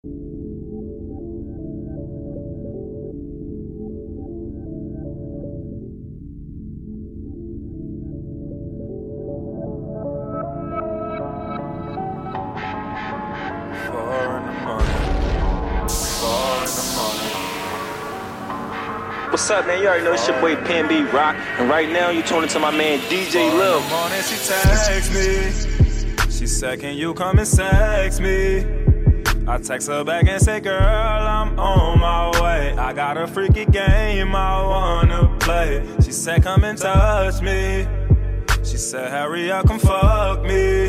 What's up, man? You already know it's your boy PnB Rock, and right now you're tuning to my man DJ Lil. she text me. She said, Can you come and sex me? I text her back and say, Girl, I'm on my way. I got a freaky game I wanna play. She said, Come and touch me. She said, Hurry up, come fuck me.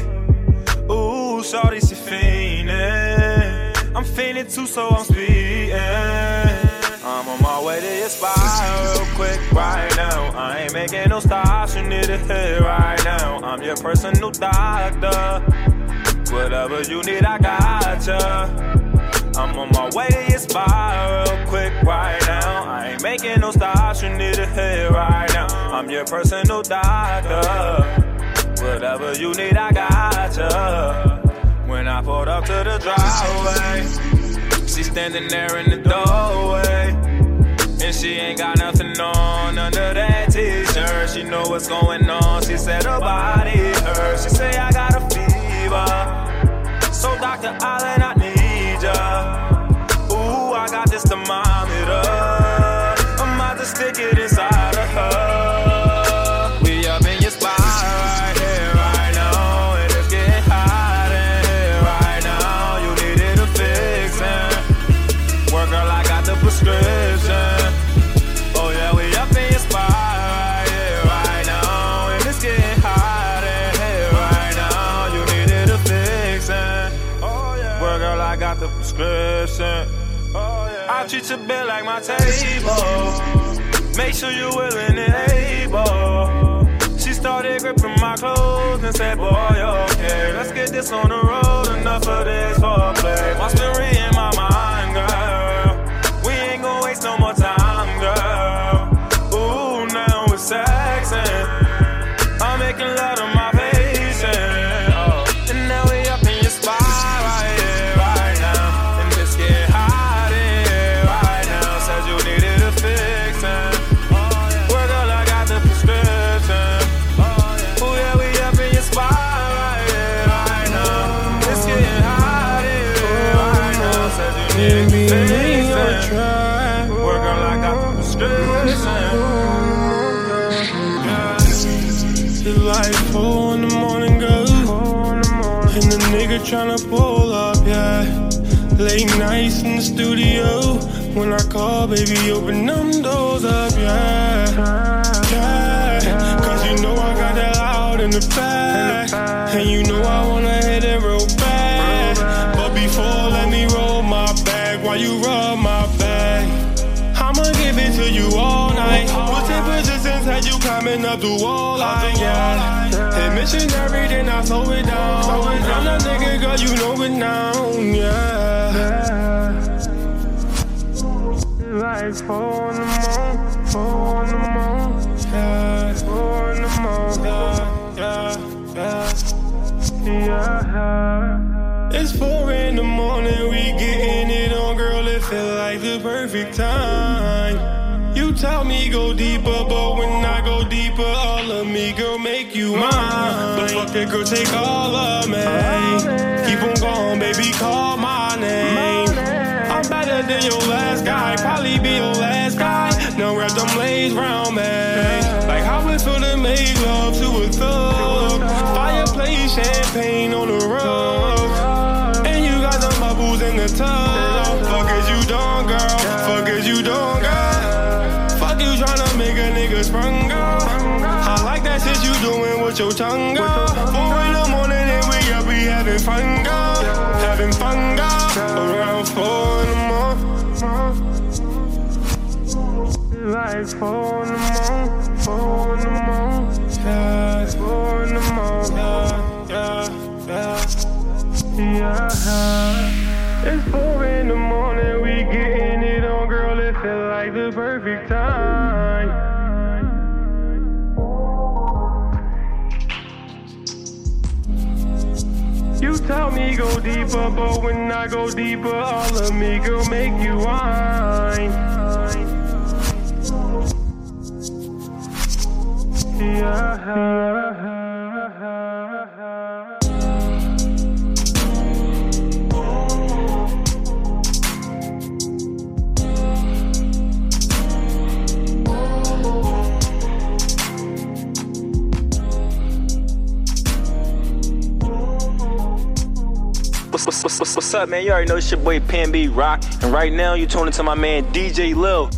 Ooh, shorty, she fiendin'. I'm fiendin' too, so I'm speedin'. I'm on my way to your spot real quick right now. I ain't making no stops, you need to hit right now. I'm your personal doctor. Whatever you need, I got ya. I'm on my way to your spot real quick right now. I ain't making no stops, you need to hit right now. I'm your personal doctor. Whatever you need, I got ya. When I pulled up to the driveway, she standing there in the doorway. And she ain't got nothing on under that t-shirt. She know what's going on. She said her body hurts. She say Dr. Allen, I need ya. Ooh, I got this thermometer. I'm about to stick it inside I got the prescription. Oh yeah. I treat your bed like my table. Make sure you're willing and able. She started gripping my clothes and said, Boy, okay, let's get this on the road. Enough of this foreplay. Been now. Said you needed a fixin'. Well, girl, I got the prescription. It's like four in the morning, girl. And the nigga tryna pull up, yeah. Late nights in the studio. When I call, baby, open them doors up, yeah. Yeah. Cause you know I got that loud in the back. Climbing up the wall, I yeah. Hit missionary, then I slow it down. I'm that nigga, girl, you know it now, yeah. Like four in the morning, four in the morning, yeah. Four in the morning, yeah, yeah, yeah. yeah. It's four in the morning, we getting it on, girl. It feel like the perfect time. You tell me go deeper, but that girl, take all of me. Keep on going, baby, call my name. I'm better than your last guy, probably be your last guy. Now wrap them legs round me. Like how it feel to make love to a thug. Fireplace, champagne on the rug. Your tongue, girl. Four in the morning and we up, we having fun, girl. Having fun, girl. Around four in the morning. Like four in the morning, four in the morning, yeah, four in the morning, yeah, yeah, yeah, yeah. It's four in the morning, we getting it on, girl. It feel like the perfect tell me go deeper, but when I go deeper, all of me, girl, make you whine. Yeah. What's, what's, what's, what's up, man? You already know it's your boy PnB Rock, and right now you're tuning to my man DJ Lil.